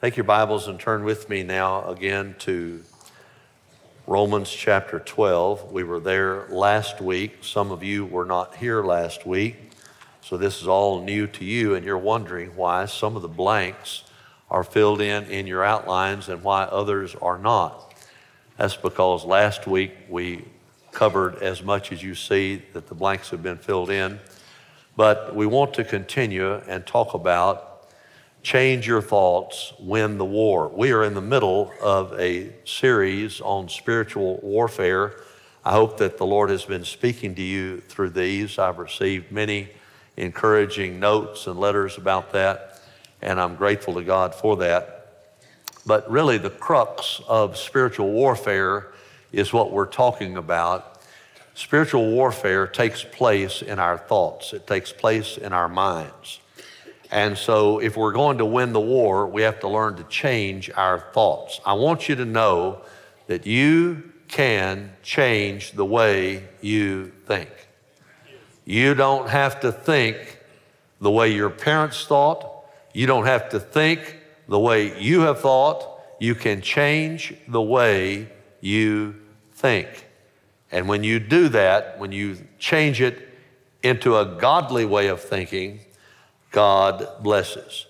Take your Bibles and turn with me now again to Romans chapter 12. We were there last week. Some of you were not here last week, so this is all new to you, and you're wondering why some of the blanks are filled in in your outlines and why others are not. That's because last week we covered as much as you see that the blanks have been filled in. But we want to continue and talk about Change Your Thoughts, Win the War. We are in the middle of a series on spiritual warfare. I hope that the Lord has been speaking to you through these. I've received many encouraging notes and letters about that, and I'm grateful to God for that. But really, the crux of spiritual warfare is what we're talking about. Spiritual warfare takes place in our thoughts, it takes place in our minds. And so, if we're going to win the war, we have to learn to change our thoughts. I want you to know that you can change the way you think. You don't have to think the way your parents thought. You don't have to think the way you have thought. You can change the way you think. And when you do that, when you change it into a godly way of thinking, God blesses.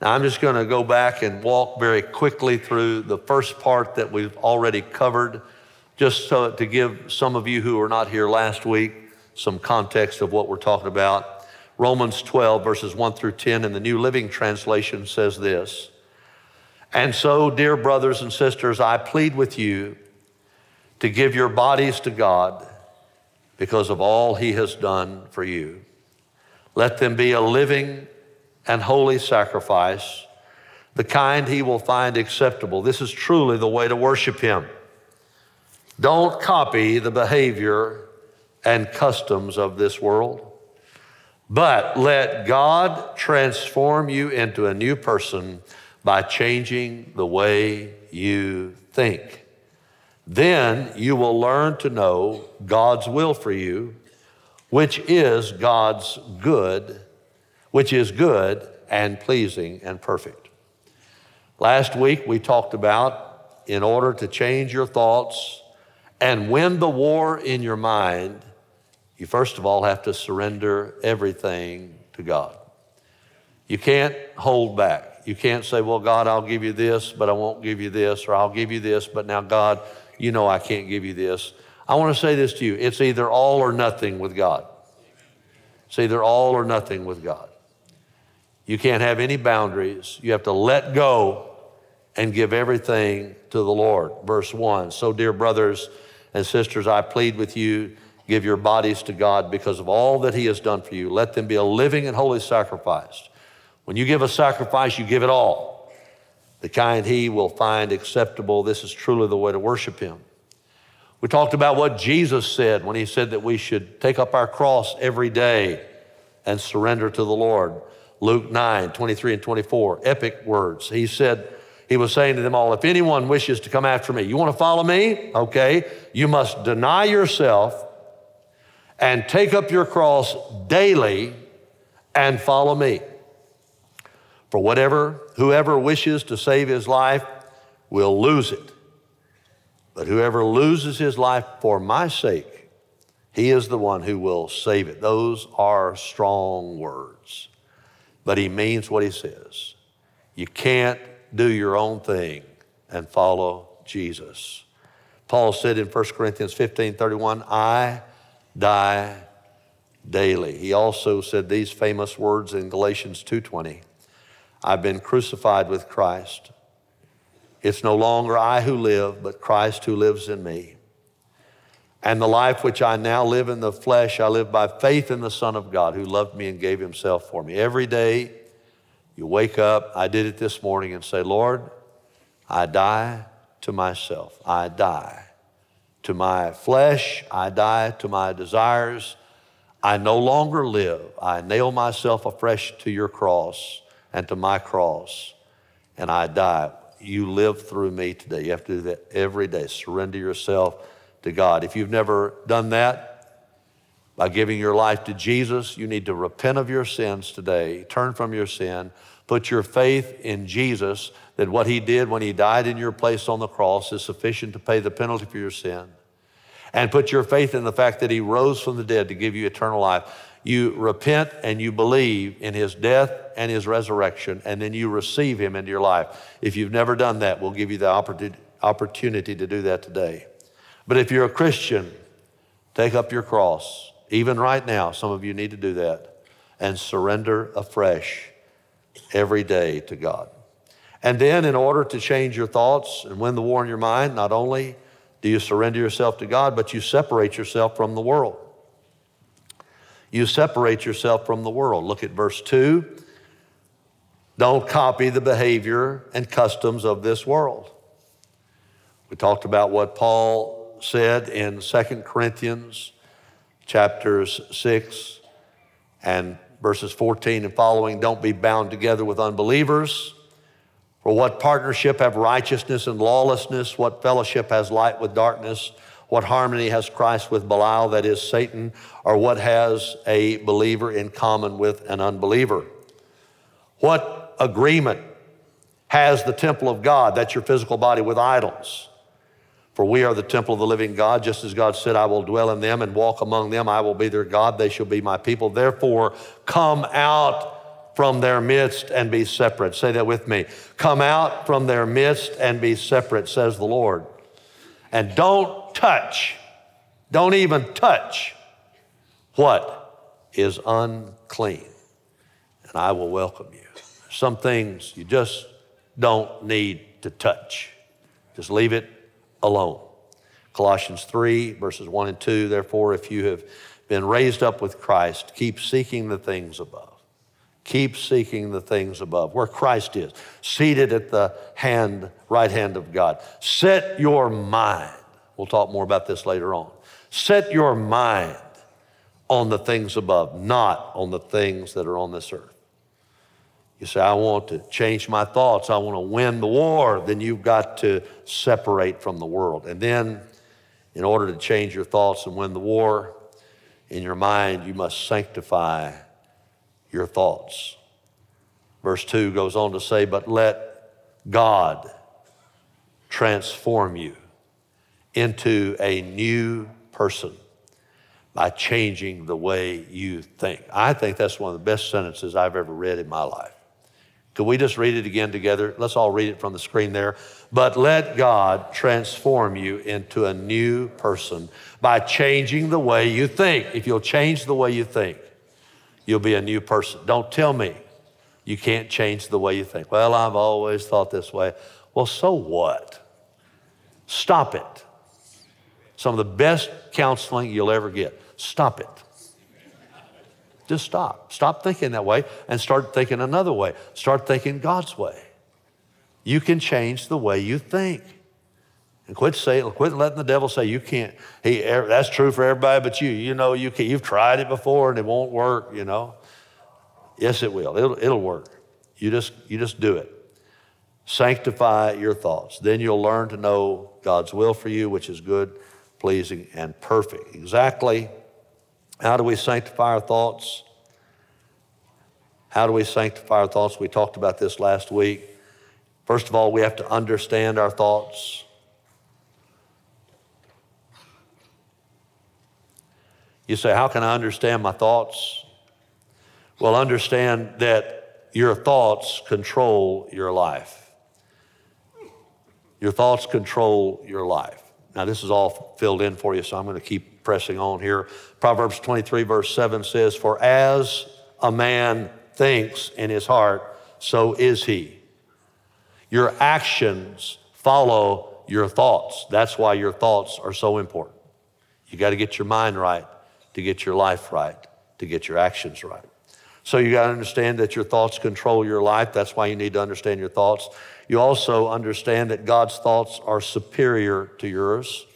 Now, I'm just going to go back and walk very quickly through the first part that we've already covered, just so to give some of you who were not here last week some context of what we're talking about. Romans 12, verses 1 through 10 in the New Living Translation says this And so, dear brothers and sisters, I plead with you to give your bodies to God because of all He has done for you. Let them be a living and holy sacrifice, the kind he will find acceptable. This is truly the way to worship him. Don't copy the behavior and customs of this world, but let God transform you into a new person by changing the way you think. Then you will learn to know God's will for you which is God's good, which is good and pleasing and perfect. Last week we talked about in order to change your thoughts and win the war in your mind, you first of all have to surrender everything to God. You can't hold back. You can't say, Well, God, I'll give you this, but I won't give you this, or I'll give you this, but now, God, you know I can't give you this. I want to say this to you it's either all or nothing with God. It's either all or nothing with God. You can't have any boundaries. You have to let go and give everything to the Lord. Verse 1 So, dear brothers and sisters, I plead with you, give your bodies to God because of all that He has done for you. Let them be a living and holy sacrifice. When you give a sacrifice, you give it all. The kind He will find acceptable. This is truly the way to worship Him. We talked about what Jesus said when he said that we should take up our cross every day and surrender to the Lord. Luke 9, 23 and 24, epic words. He said, he was saying to them all, if anyone wishes to come after me, you want to follow me? Okay. You must deny yourself and take up your cross daily and follow me. For whatever, whoever wishes to save his life will lose it. But whoever loses his life for my sake, he is the one who will save it. Those are strong words. But he means what he says. You can't do your own thing and follow Jesus. Paul said in 1 Corinthians 15 31, I die daily. He also said these famous words in Galatians 2:20. I've been crucified with Christ. It's no longer I who live, but Christ who lives in me. And the life which I now live in the flesh, I live by faith in the Son of God who loved me and gave himself for me. Every day you wake up, I did it this morning, and say, Lord, I die to myself. I die to my flesh. I die to my desires. I no longer live. I nail myself afresh to your cross and to my cross, and I die you live through me today. You have to do that every day. Surrender yourself to God. If you've never done that, by giving your life to Jesus, you need to repent of your sins today, turn from your sin, Put your faith in Jesus, that what he did when he died in your place on the cross is sufficient to pay the penalty for your sin. And put your faith in the fact that he rose from the dead to give you eternal life. You repent and you believe in his death and his resurrection, and then you receive him into your life. If you've never done that, we'll give you the opportunity to do that today. But if you're a Christian, take up your cross. Even right now, some of you need to do that and surrender afresh every day to God. And then, in order to change your thoughts and win the war in your mind, not only do you surrender yourself to God, but you separate yourself from the world. You separate yourself from the world. Look at verse 2. Don't copy the behavior and customs of this world. We talked about what Paul said in 2 Corinthians chapters 6 and verses 14 and following. Don't be bound together with unbelievers. For what partnership have righteousness and lawlessness? What fellowship has light with darkness? What harmony has Christ with Belial, that is Satan? Or what has a believer in common with an unbeliever? What agreement has the temple of God, that's your physical body, with idols? For we are the temple of the living God, just as God said, I will dwell in them and walk among them. I will be their God, they shall be my people. Therefore, come out from their midst and be separate. Say that with me. Come out from their midst and be separate, says the Lord. And don't touch, don't even touch what is unclean. And I will welcome you. Some things you just don't need to touch. Just leave it alone. Colossians 3, verses 1 and 2. Therefore, if you have been raised up with Christ, keep seeking the things above. Keep seeking the things above, where Christ is, seated at the hand, right hand of God. Set your mind, we'll talk more about this later on. Set your mind on the things above, not on the things that are on this earth. You say, I want to change my thoughts, I want to win the war, then you've got to separate from the world. And then, in order to change your thoughts and win the war in your mind, you must sanctify your thoughts. Verse 2 goes on to say, But let God transform you into a new person by changing the way you think. I think that's one of the best sentences I've ever read in my life. Could we just read it again together? Let's all read it from the screen there. But let God transform you into a new person by changing the way you think. If you'll change the way you think, you'll be a new person. Don't tell me you can't change the way you think. Well, I've always thought this way. Well, so what? Stop it. Some of the best counseling you'll ever get. Stop it. Just stop. Stop thinking that way and start thinking another way. Start thinking God's way. You can change the way you think. And quit saying, quit letting the devil say you can't. He, er, that's true for everybody but you. You know you can, you've tried it before and it won't work. You know. Yes, it will. It'll, it'll work. You just you just do it. Sanctify your thoughts. Then you'll learn to know God's will for you, which is good, pleasing, and perfect. Exactly how do we sanctify our thoughts? How do we sanctify our thoughts? We talked about this last week. First of all, we have to understand our thoughts. You say, How can I understand my thoughts? Well, understand that your thoughts control your life. Your thoughts control your life. Now, this is all filled in for you, so I'm going to keep pressing on here. Proverbs 23, verse 7 says, For as a man thinks in his heart, so is he. Your actions follow your thoughts. That's why your thoughts are so important. You got to get your mind right to get your life right, to get your actions right. So you got to understand that your thoughts control your life. That's why you need to understand your thoughts. You also understand that God's thoughts are superior to yours.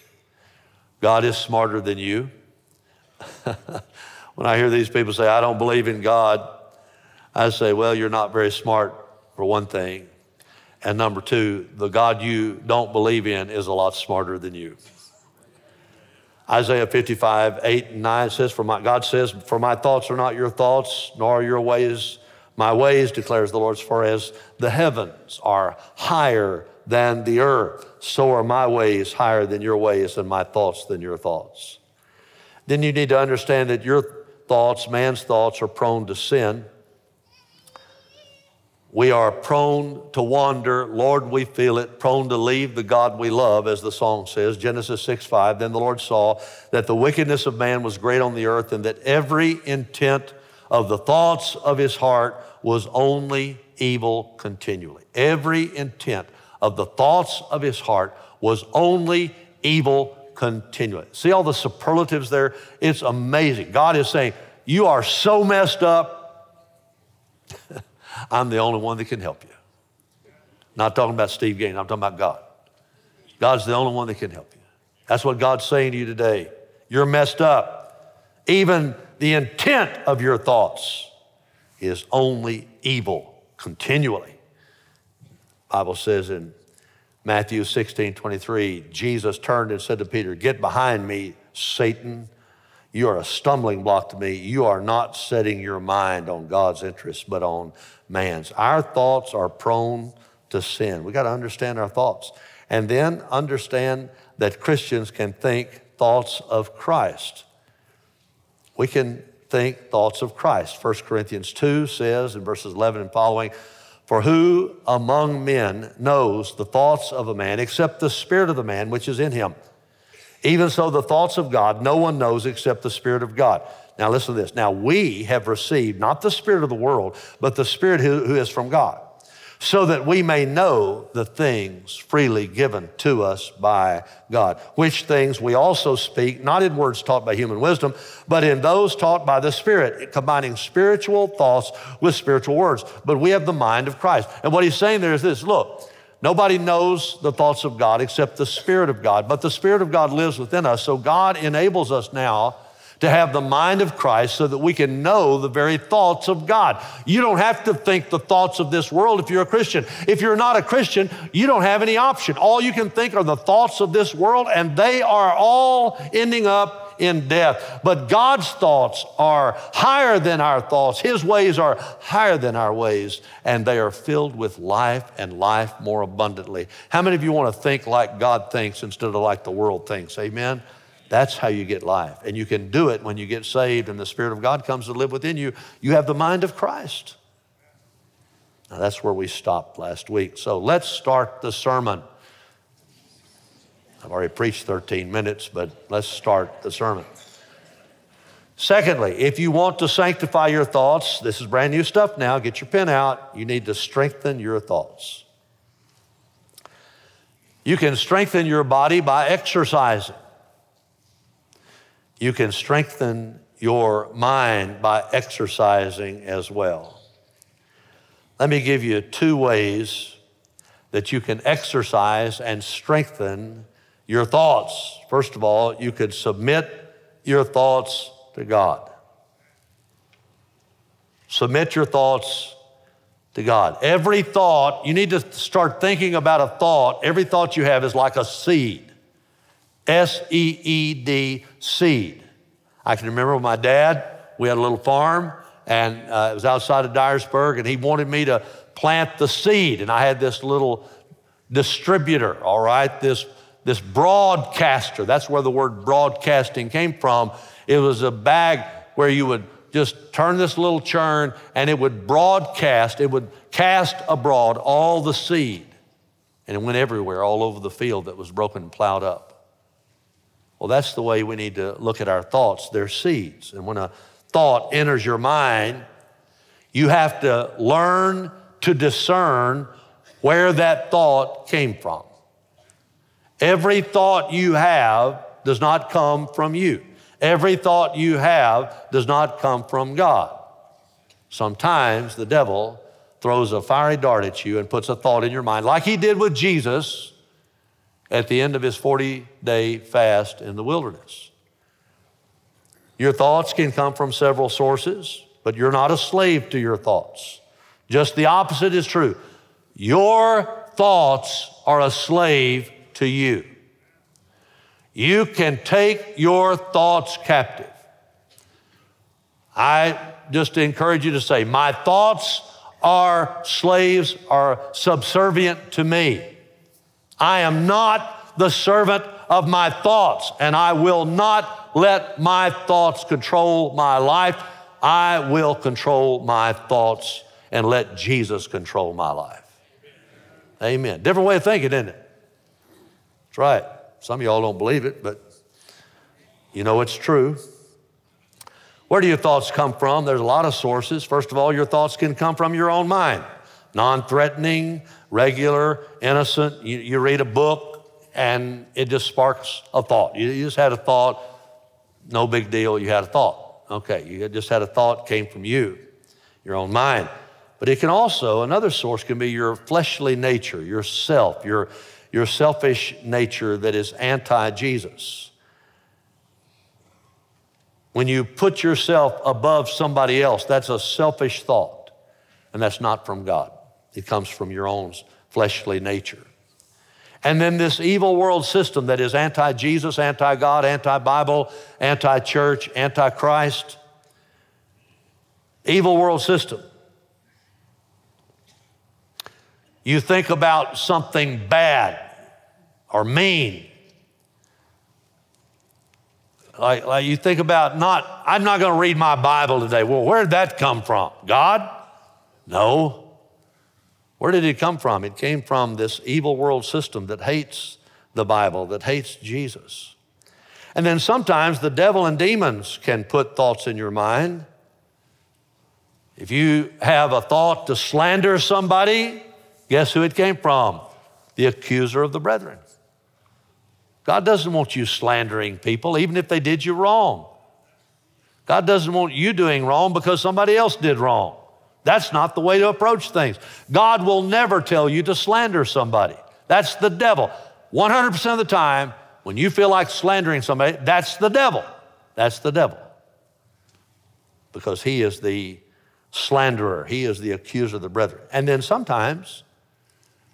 God is smarter than you. when I hear these people say, I don't believe in God, I say, well, you're not very smart for one thing. And number two, the God you don't believe in is a lot smarter than you. Isaiah 55, 8 and 9 says, for my, God says, For my thoughts are not your thoughts, nor are your ways my ways, declares the Lord, as far as the heavens are higher than the earth, so are my ways higher than your ways, and my thoughts than your thoughts. Then you need to understand that your thoughts, man's thoughts, are prone to sin. We are prone to wander. Lord, we feel it, prone to leave the God we love, as the song says, Genesis 6 5. Then the Lord saw that the wickedness of man was great on the earth, and that every intent of the thoughts of his heart was only evil continually. Every intent of the thoughts of his heart was only evil continually. See all the superlatives there? It's amazing. God is saying, You are so messed up. I'm the only one that can help you. Not talking about Steve Gaines, I'm talking about God. God's the only one that can help you. That's what God's saying to you today. You're messed up. Even the intent of your thoughts is only evil continually. Bible says in Matthew 16, 23, Jesus turned and said to Peter, Get behind me, Satan. You are a stumbling block to me. You are not setting your mind on God's interests, but on man's. Our thoughts are prone to sin. We got to understand our thoughts. And then understand that Christians can think thoughts of Christ. We can think thoughts of Christ. 1 Corinthians 2 says in verses 11 and following, For who among men knows the thoughts of a man except the spirit of the man which is in him? Even so, the thoughts of God, no one knows except the Spirit of God. Now, listen to this. Now, we have received not the Spirit of the world, but the Spirit who, who is from God, so that we may know the things freely given to us by God, which things we also speak, not in words taught by human wisdom, but in those taught by the Spirit, combining spiritual thoughts with spiritual words. But we have the mind of Christ. And what he's saying there is this look, Nobody knows the thoughts of God except the Spirit of God, but the Spirit of God lives within us. So God enables us now to have the mind of Christ so that we can know the very thoughts of God. You don't have to think the thoughts of this world if you're a Christian. If you're not a Christian, you don't have any option. All you can think are the thoughts of this world, and they are all ending up in death. But God's thoughts are higher than our thoughts. His ways are higher than our ways, and they are filled with life and life more abundantly. How many of you want to think like God thinks instead of like the world thinks? Amen. That's how you get life. And you can do it when you get saved and the Spirit of God comes to live within you. You have the mind of Christ. Now, that's where we stopped last week. So let's start the sermon. I've already preached 13 minutes, but let's start the sermon. Secondly, if you want to sanctify your thoughts, this is brand new stuff now, get your pen out. You need to strengthen your thoughts. You can strengthen your body by exercising. You can strengthen your mind by exercising as well. Let me give you two ways that you can exercise and strengthen your thoughts. First of all, you could submit your thoughts to God. Submit your thoughts to God. Every thought, you need to start thinking about a thought. Every thought you have is like a seed. S E E D, seed. I can remember with my dad, we had a little farm, and uh, it was outside of Dyersburg, and he wanted me to plant the seed. And I had this little distributor, all right, this, this broadcaster. That's where the word broadcasting came from. It was a bag where you would just turn this little churn and it would broadcast, it would cast abroad all the seed. And it went everywhere, all over the field that was broken and plowed up. Well, that's the way we need to look at our thoughts. They're seeds. And when a thought enters your mind, you have to learn to discern where that thought came from. Every thought you have does not come from you. Every thought you have does not come from God. Sometimes the devil throws a fiery dart at you and puts a thought in your mind, like he did with Jesus at the end of his 40 day fast in the wilderness. Your thoughts can come from several sources, but you're not a slave to your thoughts. Just the opposite is true. Your thoughts are a slave to you. You can take your thoughts captive. I just encourage you to say, My thoughts are slaves, are subservient to me. I am not the servant of my thoughts, and I will not let my thoughts control my life. I will control my thoughts and let Jesus control my life. Amen. Different way of thinking, isn't it? That's right. Some of y'all don't believe it, but you know it's true. Where do your thoughts come from? There's a lot of sources. First of all, your thoughts can come from your own mind non threatening, regular, innocent. You, you, read a book and it just sparks a thought. You, you just had a thought, no big deal, you had a thought. Okay, you just had a thought, came from you, your own mind. But it can also, another source can be your fleshly nature, yourself, your, your selfish nature that is anti Jesus. When you put yourself above somebody else, that's a selfish thought, and that's not from God. It comes from your own fleshly nature. And then this evil world system that is anti Jesus, anti God, anti Bible, anti church, anti Christ. Evil world system. You think about something bad or mean like, like you think about not, I'm not going to read my Bible today. Well, where did that come from? God? No. Where did it come from? It came from this evil world system that hates the Bible, that hates Jesus. And then sometimes the devil and demons can put thoughts in your mind. If you have a thought to slander somebody, guess who it came from? The accuser of the brethren. God doesn't want you slandering people, even if they did you wrong. God doesn't want you doing wrong because somebody else did wrong. That's not the way to approach things. God will never tell you to slander somebody. That's the devil. 100% of the time, when you feel like slandering somebody, that's the devil. That's the devil. Because he is the slanderer, he is the accuser of the brethren. And then sometimes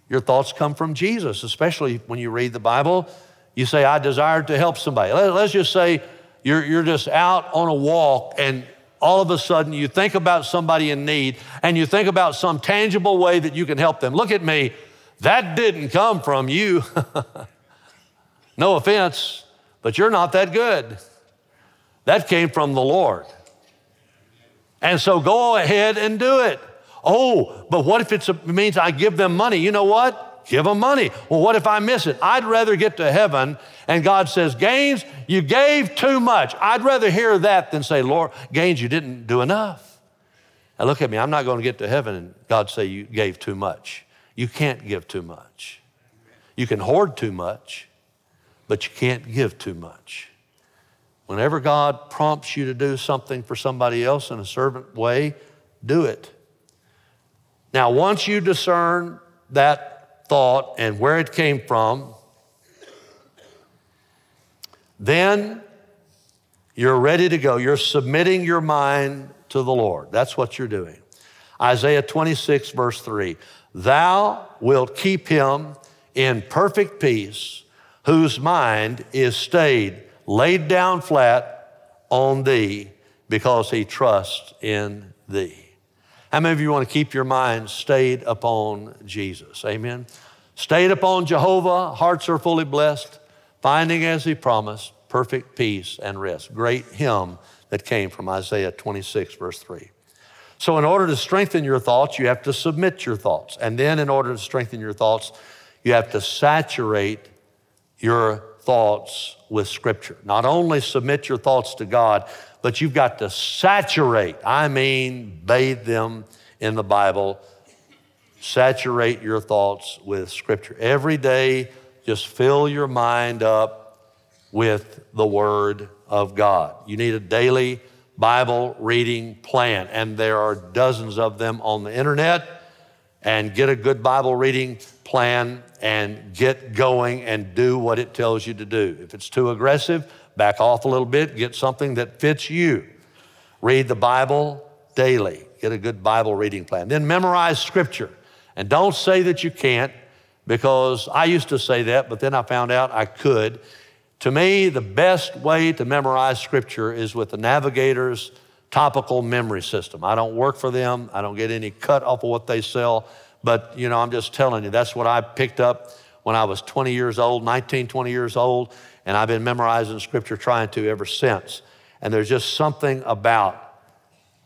your thoughts come from Jesus, especially when you read the Bible you say, I desire to help somebody. Let's just say you're, you're just out on a walk and all of a sudden you think about somebody in need and you think about some tangible way that you can help them. Look at me. That didn't come from you. no offense, but you're not that good. That came from the Lord. And so go ahead and do it. Oh, but what if it means I give them money? You know what? Give them money. Well, what if I miss it? I'd rather get to heaven and God says, Gaines, you gave too much. I'd rather hear that than say, Lord, Gaines, you didn't do enough. Now look at me, I'm not going to get to heaven and God say you gave too much. You can't give too much. You can hoard too much, but you can't give too much. Whenever God prompts you to do something for somebody else in a servant way, do it. Now, once you discern that thought and where it came from, then you're ready to go. You're submitting your mind to the Lord. That's what you're doing. Isaiah 26, verse 3 Thou wilt keep him in perfect peace, whose mind is stayed, laid down flat on thee, because he trusts in thee. How many of you want to keep your mind stayed upon Jesus? Amen. Stayed upon Jehovah, hearts are fully blessed, finding as he promised perfect peace and rest. Great hymn that came from Isaiah 26, verse 3. So, in order to strengthen your thoughts, you have to submit your thoughts. And then, in order to strengthen your thoughts, you have to saturate your thoughts with Scripture. Not only submit your thoughts to God, but you've got to saturate, I mean, bathe them in the Bible. Saturate your thoughts with Scripture. Every day, just fill your mind up with the Word of God. You need a daily Bible reading plan, and there are dozens of them on the internet. And get a good Bible reading plan and get going and do what it tells you to do. If it's too aggressive, back off a little bit, get something that fits you. Read the Bible daily, get a good Bible reading plan. Then memorize Scripture. And don't say that you can't, because I used to say that, but then I found out I could. To me, the best way to memorize Scripture is with the Navigator's topical memory system. I don't work for them. I don't get any cut off of what they sell. But, you know, I'm just telling you, that's what I picked up when I was 20 years old, 19, 20 years old, and I've been memorizing scripture trying to ever since. And there's just something about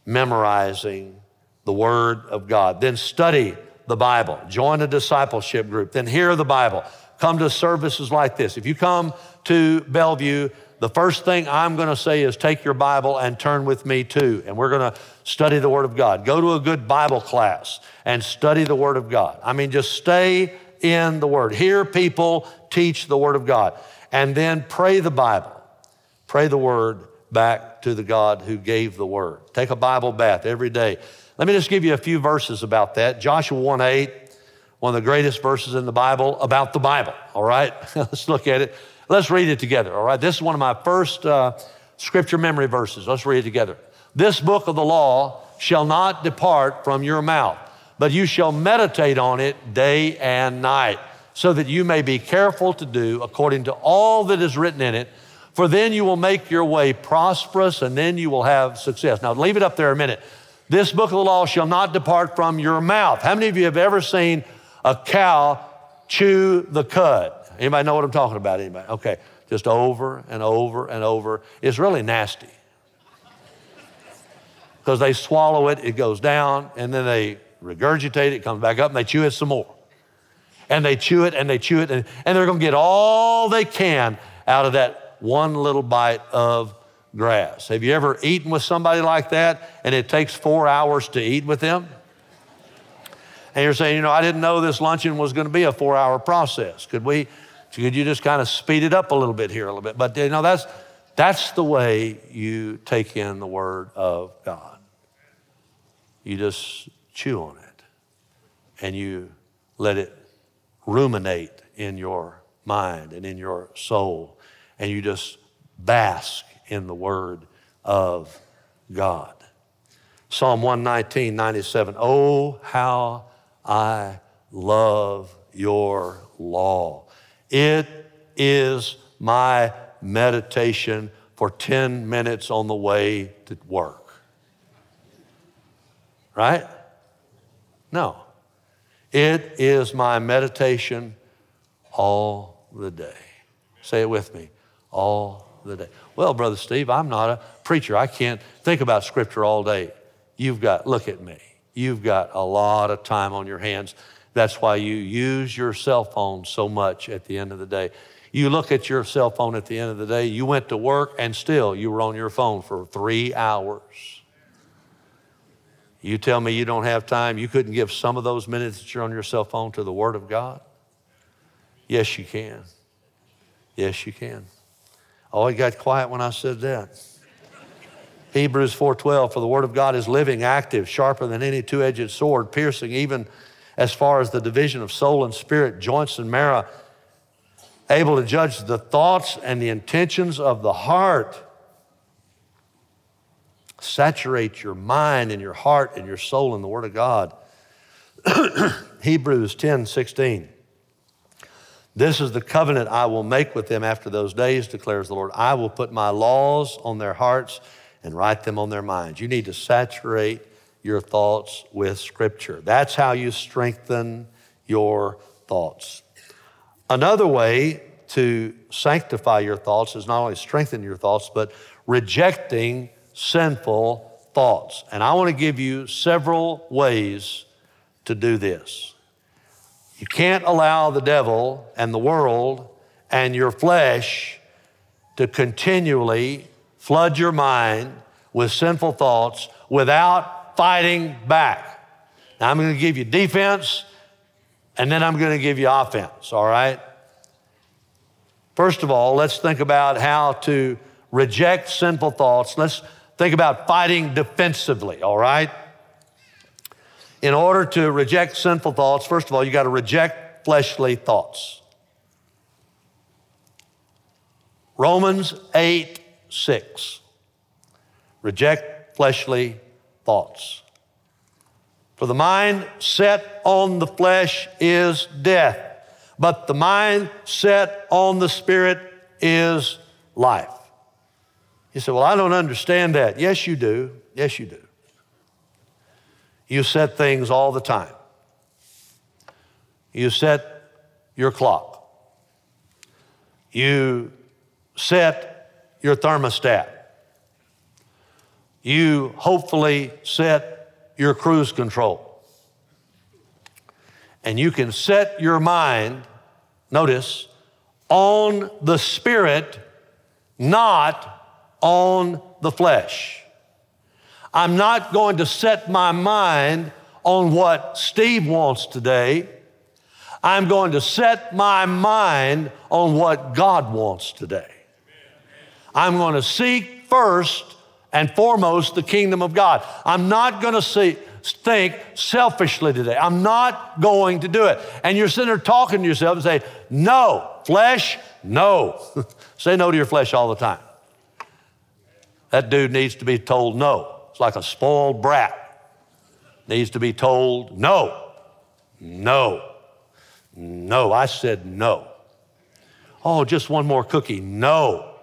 memorizing the Word of God. Then study the Bible, join a discipleship group, then hear the Bible. Come to services like this. If you come to Bellevue, the first thing I'm going to say is take your Bible and turn with me too. And we're going to study the Word of God. Go to a good Bible class and study the Word of God. I mean, just stay in the Word. Hear people teach the Word of God. And then pray the Bible. Pray the Word back to the God who gave the Word. Take a Bible bath every day. Let me just give you a few verses about that. Joshua 1 8, one of the greatest verses in the Bible about the Bible, all right? Let's look at it. Let's read it together, all right? This is one of my first uh, scripture memory verses. Let's read it together. This book of the law shall not depart from your mouth, but you shall meditate on it day and night, so that you may be careful to do according to all that is written in it. For then you will make your way prosperous, and then you will have success. Now, leave it up there a minute. This book of the law shall not depart from your mouth. How many of you have ever seen a cow chew the cud? Anybody know what I'm talking about? Anybody? Okay. Just over and over and over. It's really nasty. Because they swallow it, it goes down, and then they regurgitate it, comes back up, and they chew it some more. And they chew it and they chew it, and, and they're going to get all they can out of that one little bite of grass. Have you ever eaten with somebody like that and it takes four hours to eat with them? And you're saying, you know, I didn't know this luncheon was going to be a four hour process. Could we could you just kind of speed it up a little bit here, a little bit? But you know, that's that's the way you take in the Word of God. You just chew on it, and you let it ruminate in your mind and in your soul, and you just bask in the Word of God. Psalm 119, 97. Oh, how I love your law. It is my meditation for 10 minutes on the way to work. Right? No. It is my meditation all the day. Say it with me all the day. Well, Brother Steve, I'm not a preacher. I can't think about Scripture all day. You've got, look at me. You've got a lot of time on your hands. That's why you use your cell phone so much at the end of the day. You look at your cell phone at the end of the day, you went to work and still you were on your phone for three hours. You tell me you don't have time, you couldn't give some of those minutes that you're on your cell phone to the Word of God? Yes, you can. Yes, you can. Oh, he got quiet when I said that. Hebrews 4:12 for the word of God is living, active, sharper than any two-edged sword, piercing even as far as the division of soul and spirit, joints and marrow, able to judge the thoughts and the intentions of the heart. Saturate your mind and your heart and your soul in the word of God. Hebrews 10, 16. This is the covenant I will make with them after those days, declares the Lord. I will put my laws on their hearts and write them on their minds. You need to saturate your thoughts with Scripture. That's how you strengthen your thoughts. Another way to sanctify your thoughts is not only strengthen your thoughts, but rejecting sinful thoughts. And I want to give you several ways to do this. You can't allow the devil and the world and your flesh to continually flood your mind with sinful thoughts without fighting back. Now, I'm going to give you defense and then I'm going to give you offense, all right? First of all, let's think about how to reject sinful thoughts. Let's think about fighting defensively, all right? in order to reject sinful thoughts, first of all, you got to reject fleshly thoughts. Romans 8 6. Reject fleshly thoughts. For the mind set on the flesh is death, but the mind set on the spirit is life. You say, Well, I don't understand that. Yes, you do. Yes, you do. You set things all the time. You set your clock. You set your thermostat. You hopefully set your cruise control. And you can set your mind, notice, on the Spirit, not on the flesh. I'm not going to set my mind on what Steve wants today. I'm going to set my mind on what God wants today. I'm going to seek first and foremost the kingdom of God. I'm not going to see, think selfishly today. I'm not going to do it. And you're sitting there talking to yourself and say, No, flesh, no. say no to your flesh all the time. That dude needs to be told no. It's like a spoiled brat. Needs to be told no, no, no. I said no. Oh, just one more cookie. No.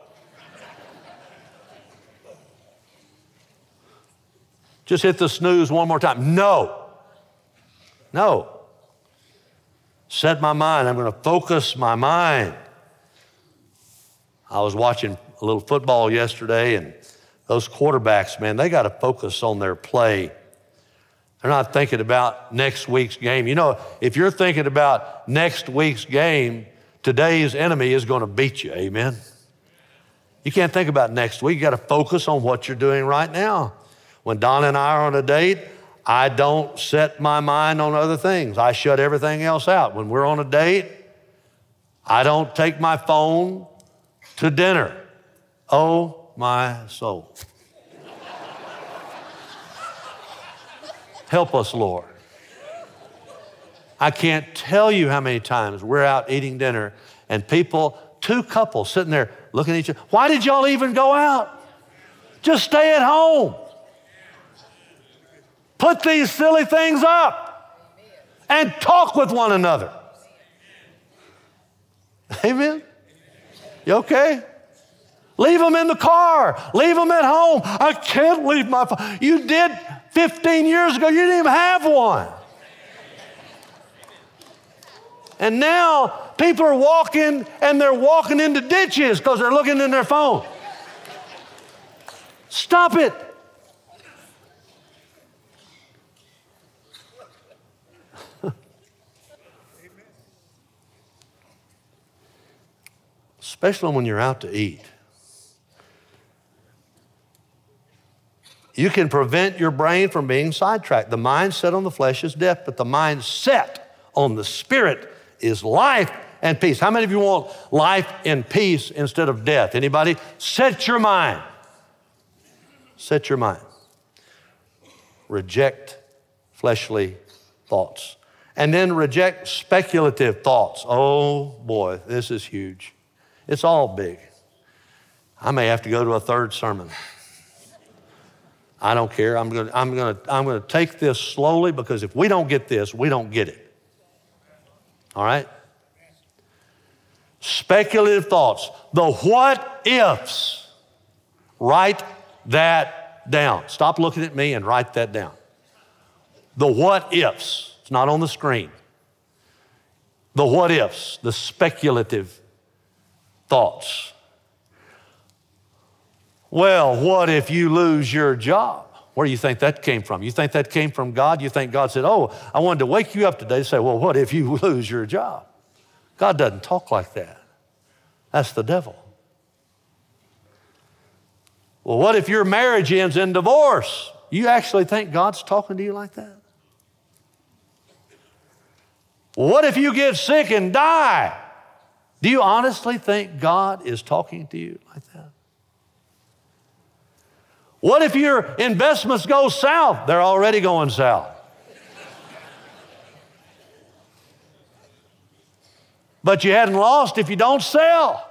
Just hit the snooze one more time. No. No. Set my mind. I'm going to focus my mind. I was watching a little football yesterday, and those quarterbacks, man, they got to focus on their play. They're not thinking about next week's game. You know, if you're thinking about next week's game, today's enemy is going to beat you. Amen. You can't think about next week. You got to focus on what you're doing right now. When Donna and I are on a date, I don't set my mind on other things. I shut everything else out. When we're on a date, I don't take my phone to dinner. Oh, my soul. Help us, Lord. I can't tell you how many times we're out eating dinner and people, two couples sitting there looking at each other. Why did y'all even go out? Just stay at home. Put these silly things up and talk with one another. Amen? You okay? Leave them in the car. Leave them at home. I can't leave my phone. You did 15 years ago. You didn't even have one. And now people are walking and they're walking into ditches because they're looking in their phone. Stop it. Especially when you're out to eat. You can prevent your brain from being sidetracked. The mind set on the flesh is death, but the mind set on the spirit is life and peace. How many of you want life and peace instead of death? Anybody? Set your mind. Set your mind. Reject fleshly thoughts. And then reject speculative thoughts. Oh boy, this is huge. It's all big. I may have to go to a third sermon. I don't care. I'm going to, I'm going to, I'm going to take this slowly because if we don't get this, we don't get it. All right? Speculative thoughts, the what ifs. Write that down. Stop looking at me and write that down. The what ifs. It's not on the screen. The what ifs, the speculative thoughts. Well, what if you lose your job? Where do you think that came from? You think that came from God? You think God said, Oh, I wanted to wake you up today to say, Well, what if you lose your job? God doesn't talk like that. That's the devil. Well, what if your marriage ends in divorce? You actually think God's talking to you like that? What if you get sick and die? Do you honestly think God is talking to you like that? What if your investments go south? They're already going south. but you hadn't lost if you don't sell.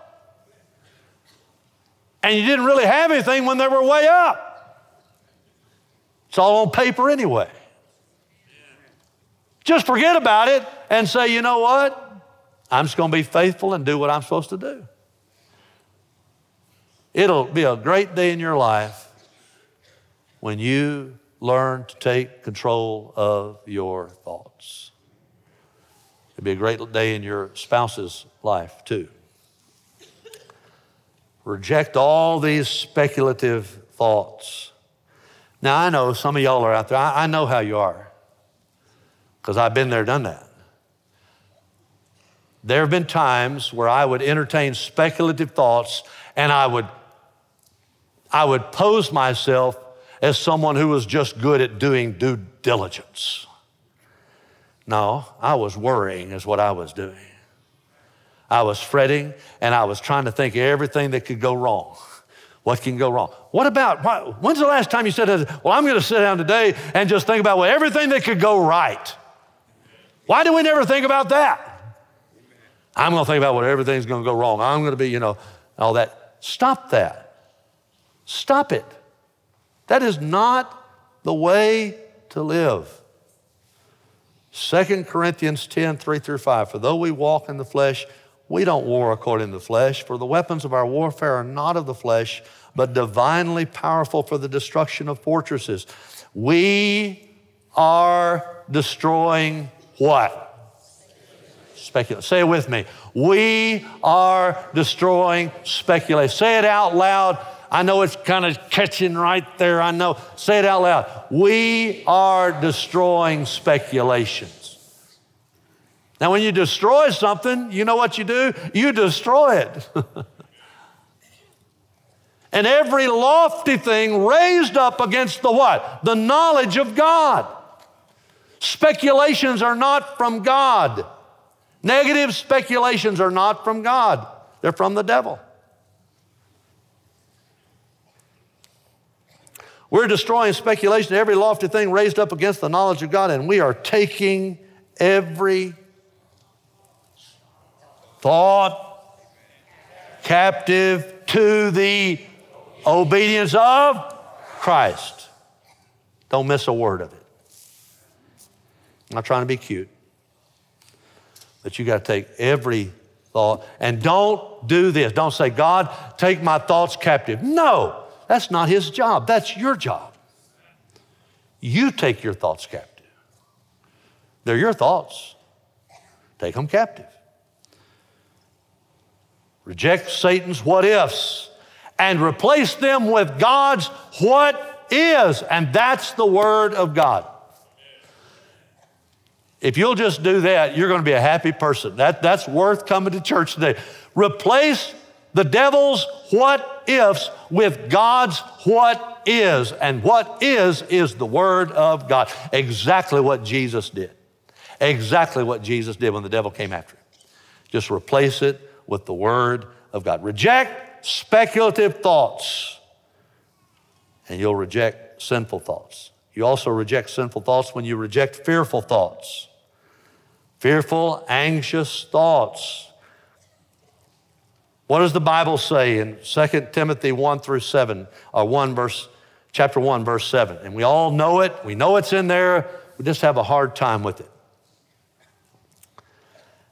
And you didn't really have anything when they were way up. It's all on paper anyway. Just forget about it and say, you know what? I'm just going to be faithful and do what I'm supposed to do. It'll be a great day in your life when you learn to take control of your thoughts. It'll be a great day in your spouse's life, too. Reject all these speculative thoughts. Now, I know some of y'all are out there. I, I know how you are because I've been there, done that. There have been times where I would entertain speculative thoughts and I would, I would pose myself as someone who was just good at doing due diligence. No, I was worrying, is what I was doing. I was fretting and I was trying to think everything that could go wrong. What can go wrong? What about, when's the last time you said, well, I'm going to sit down today and just think about well, everything that could go right? Why do we never think about that? I'm going to think about what everything's going to go wrong. I'm going to be, you know, all that. Stop that. Stop it. That is not the way to live. 2 Corinthians 10, 3 through 5. For though we walk in the flesh, we don't war according to the flesh, for the weapons of our warfare are not of the flesh, but divinely powerful for the destruction of fortresses. We are destroying what? Speculation. Say it with me. We are destroying speculation. Say it out loud. I know it's kind of catching right there. I know. Say it out loud. We are destroying speculations. Now, when you destroy something, you know what you do? You destroy it. and every lofty thing raised up against the what? The knowledge of God. Speculations are not from God. Negative speculations are not from God, they're from the devil. We're destroying speculation, every lofty thing raised up against the knowledge of God, and we are taking every thought captive to the obedience of Christ. Don't miss a word of it. I'm not trying to be cute that you got to take every thought and don't do this. Don't say, God, take my thoughts captive. No, that's not his job. That's your job. You take your thoughts captive. They're your thoughts. Take them captive. Reject Satan's what ifs and replace them with God's what is. And that's the Word of God. If you'll just do that, you're going to be a happy person. That, that's worth coming to church today. Replace the devil's what ifs with God's what is. And what is, is the Word of God. Exactly what Jesus did. Exactly what Jesus did when the devil came after him. Just replace it with the Word of God. Reject speculative thoughts, and you'll reject sinful thoughts. You also reject sinful thoughts when you reject fearful thoughts fearful, anxious thoughts. What does the Bible say in 2 Timothy 1 through 7, or 1 verse, chapter 1, verse 7? And we all know it, we know it's in there, we just have a hard time with it.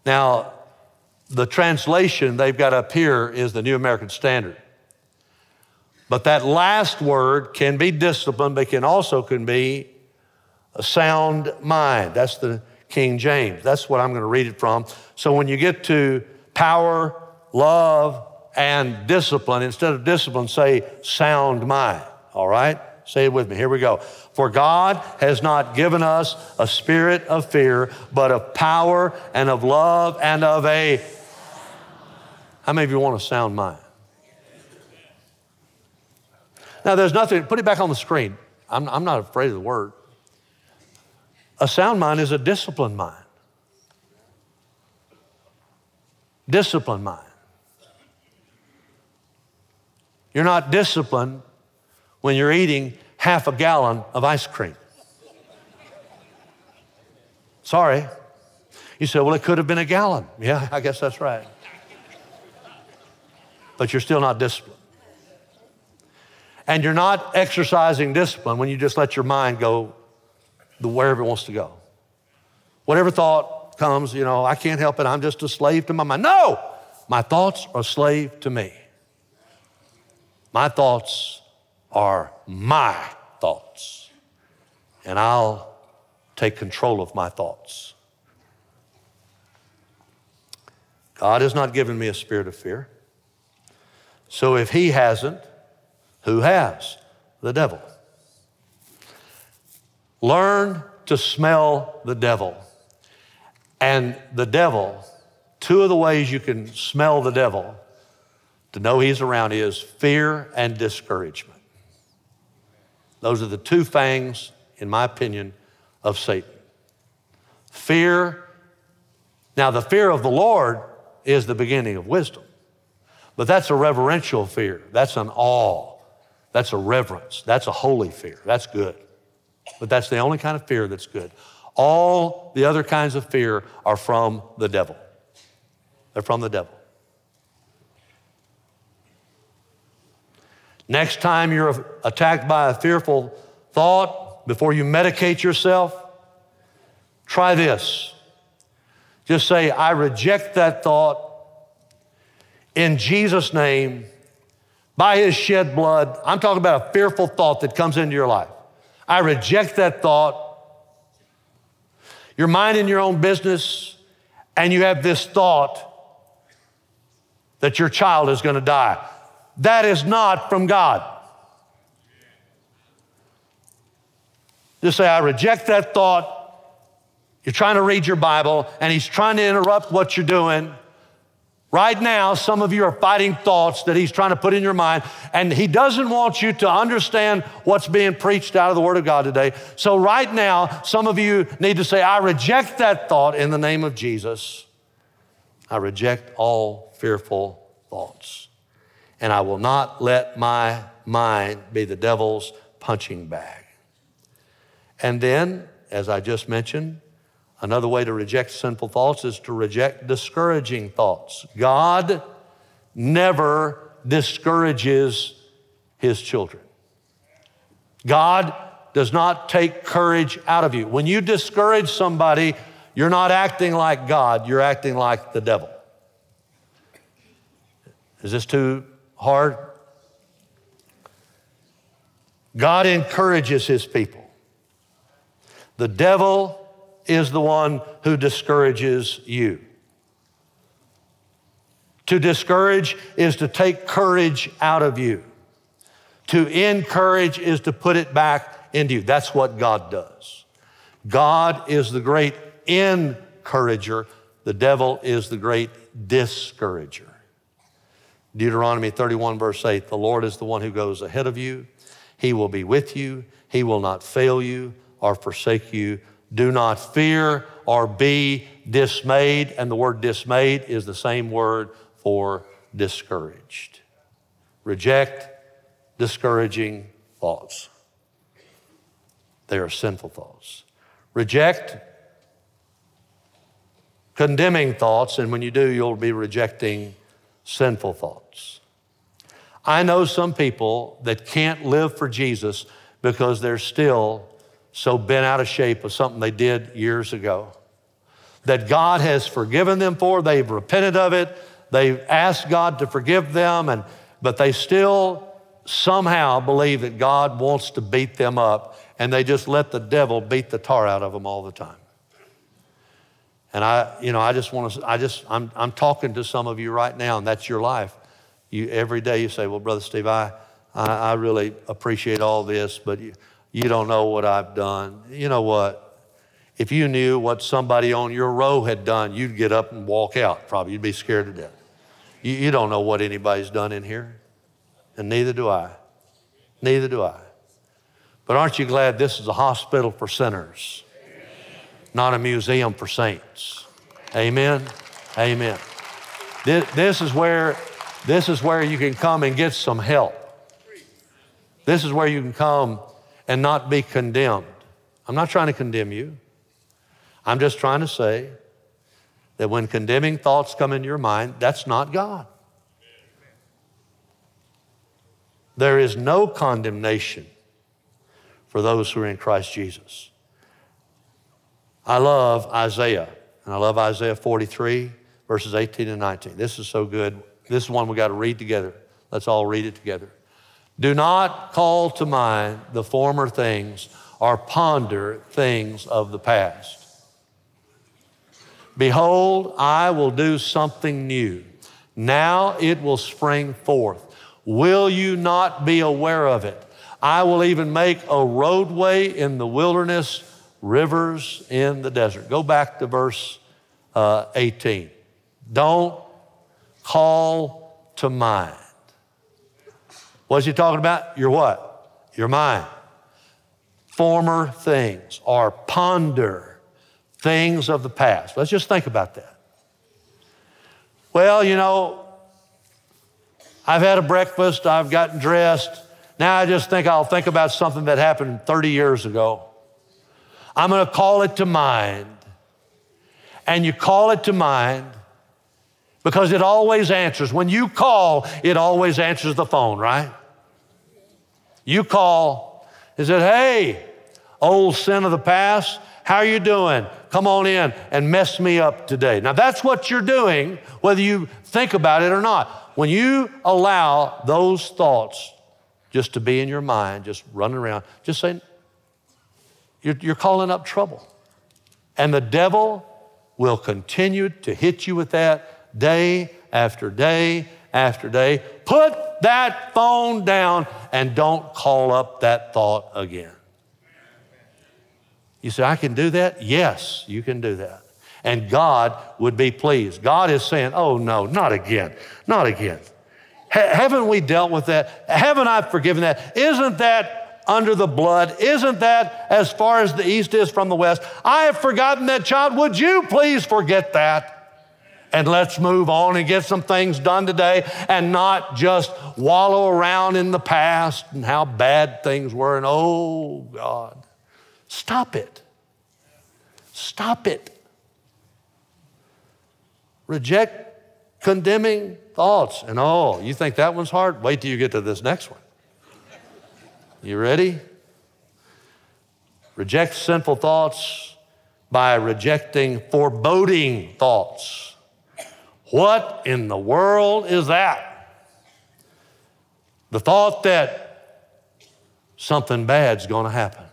Now, the translation they've got up here is the New American Standard. But that last word can be discipline, but can also can be a sound mind. That's the King James. That's what I'm going to read it from. So when you get to power, love, and discipline, instead of discipline, say sound mind. All right? Say it with me. Here we go. For God has not given us a spirit of fear, but of power and of love and of a. How many of you want a sound mind? Now, there's nothing, put it back on the screen. I'm, I'm not afraid of the word. A sound mind is a disciplined mind. Disciplined mind. You're not disciplined when you're eating half a gallon of ice cream. Sorry. You say, well, it could have been a gallon. Yeah, I guess that's right. But you're still not disciplined. And you're not exercising discipline when you just let your mind go the wherever it wants to go. Whatever thought comes, you know, I can't help it. I'm just a slave to my mind. No, my thoughts are slave to me. My thoughts are my thoughts, and I'll take control of my thoughts. God has not given me a spirit of fear. So if He hasn't, who has? The devil. Learn to smell the devil. And the devil, two of the ways you can smell the devil to know he's around is fear and discouragement. Those are the two fangs, in my opinion, of Satan. Fear. Now, the fear of the Lord is the beginning of wisdom, but that's a reverential fear. That's an awe. That's a reverence. That's a holy fear. That's good. But that's the only kind of fear that's good. All the other kinds of fear are from the devil. They're from the devil. Next time you're attacked by a fearful thought, before you medicate yourself, try this. Just say, I reject that thought in Jesus' name by his shed blood. I'm talking about a fearful thought that comes into your life. I reject that thought. You're minding your own business, and you have this thought that your child is going to die. That is not from God. Just say, I reject that thought. You're trying to read your Bible, and he's trying to interrupt what you're doing. Right now, some of you are fighting thoughts that he's trying to put in your mind, and he doesn't want you to understand what's being preached out of the Word of God today. So, right now, some of you need to say, I reject that thought in the name of Jesus. I reject all fearful thoughts. And I will not let my mind be the devil's punching bag. And then, as I just mentioned, Another way to reject sinful thoughts is to reject discouraging thoughts. God never discourages his children. God does not take courage out of you. When you discourage somebody, you're not acting like God, you're acting like the devil. Is this too hard? God encourages his people. The devil is the one who discourages you. To discourage is to take courage out of you. To encourage is to put it back into you. That's what God does. God is the great encourager, the devil is the great discourager. Deuteronomy 31, verse 8 The Lord is the one who goes ahead of you. He will be with you. He will not fail you or forsake you do not fear or be dismayed. And the word dismayed is the same word for discouraged. Reject discouraging thoughts. They are sinful thoughts. Reject condemning thoughts, and when you do, you'll be rejecting sinful thoughts. I know some people that can't live for Jesus because they're still so bent out of shape of something they did years ago that God has forgiven them for. They've repented of it. They've asked God to forgive them, and, but they still somehow believe that God wants to beat them up, and they just let the devil beat the tar out of them all the time. And I, you know, I just want to, I just, I'm, I'm talking to some of you right now, and that's your life. You, every day you say, well, Brother Steve, I, I, I really appreciate all this, but you, you don't know what I've done. You know what? If you knew what somebody on your row had done, you'd get up and walk out. Probably you'd be scared to death. You, you don't know what anybody's done in here, and neither do I. Neither do I. But aren't you glad this is a hospital for sinners, not a museum for saints? Amen. Amen. This, this is where this is where you can come and get some help. This is where you can come and not be condemned. I'm not trying to condemn you. I'm just trying to say that when condemning thoughts come into your mind, that's not God. There is no condemnation for those who are in Christ Jesus. I love Isaiah, and I love Isaiah 43, verses 18 and 19. This is so good. This is one we got to read together. Let's all read it together. Do not call to mind the former things or ponder things of the past. Behold, I will do something new. Now it will spring forth. Will you not be aware of it? I will even make a roadway in the wilderness, rivers in the desert. Go back to verse uh, 18. Don't call to mind. What's he talking about? Your what? Your mind. Former things or ponder things of the past. Let's just think about that. Well, you know, I've had a breakfast, I've gotten dressed. Now I just think I'll think about something that happened 30 years ago. I'm going to call it to mind. And you call it to mind because it always answers. When you call, it always answers the phone, right? You call and said, Hey, old sin of the past, how are you doing? Come on in and mess me up today. Now, that's what you're doing, whether you think about it or not. When you allow those thoughts just to be in your mind, just running around, just saying, you're, you're calling up trouble. And the devil will continue to hit you with that day after day after day. Put that phone down and don't call up that thought again. You say, I can do that? Yes, you can do that. And God would be pleased. God is saying, Oh, no, not again, not again. haven't we dealt with that? Haven't I forgiven that? Isn't that under the blood? Isn't that as far as the east is from the west? I have forgotten that child. Would you please forget that? And let's move on and get some things done today and not just wallow around in the past and how bad things were and oh God. Stop it. Stop it. Reject condemning thoughts. And oh, you think that one's hard? Wait till you get to this next one. You ready? Reject sinful thoughts by rejecting foreboding thoughts. What in the world is that? The thought that something bad's going to happen.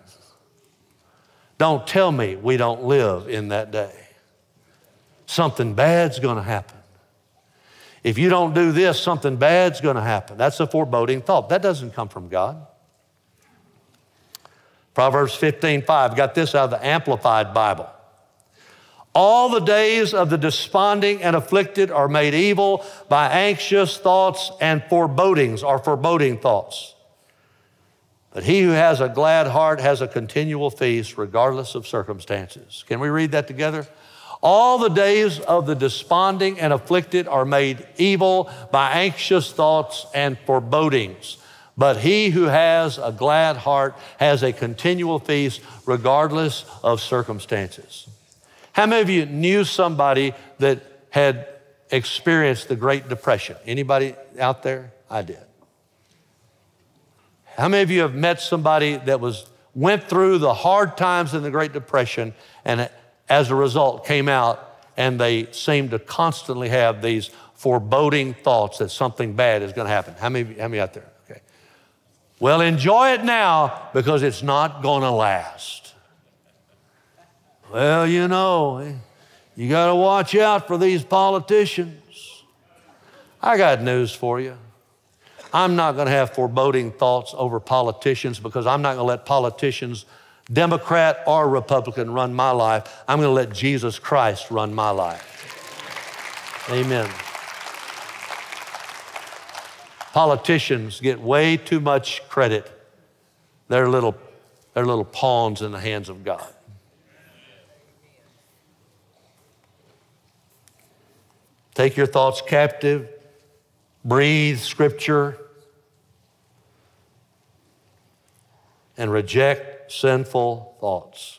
Don't tell me we don't live in that day. Something bad's going to happen. If you don't do this, something bad's going to happen. That's a foreboding thought. That doesn't come from God. Proverbs 15 5, got this out of the Amplified Bible. All the days of the desponding and afflicted are made evil by anxious thoughts and forebodings or foreboding thoughts. But he who has a glad heart has a continual feast regardless of circumstances. Can we read that together? All the days of the desponding and afflicted are made evil by anxious thoughts and forebodings. But he who has a glad heart has a continual feast regardless of circumstances. How many of you knew somebody that had experienced the Great Depression? Anybody out there? I did. How many of you have met somebody that was went through the hard times in the Great Depression and as a result came out and they seem to constantly have these foreboding thoughts that something bad is going to happen? How many, how many out there? Okay. Well, enjoy it now because it's not going to last. Well, you know, you got to watch out for these politicians. I got news for you. I'm not going to have foreboding thoughts over politicians because I'm not going to let politicians, Democrat or Republican, run my life. I'm going to let Jesus Christ run my life. Amen. Politicians get way too much credit. They're little, they're little pawns in the hands of God. Take your thoughts captive, breathe scripture, and reject sinful thoughts.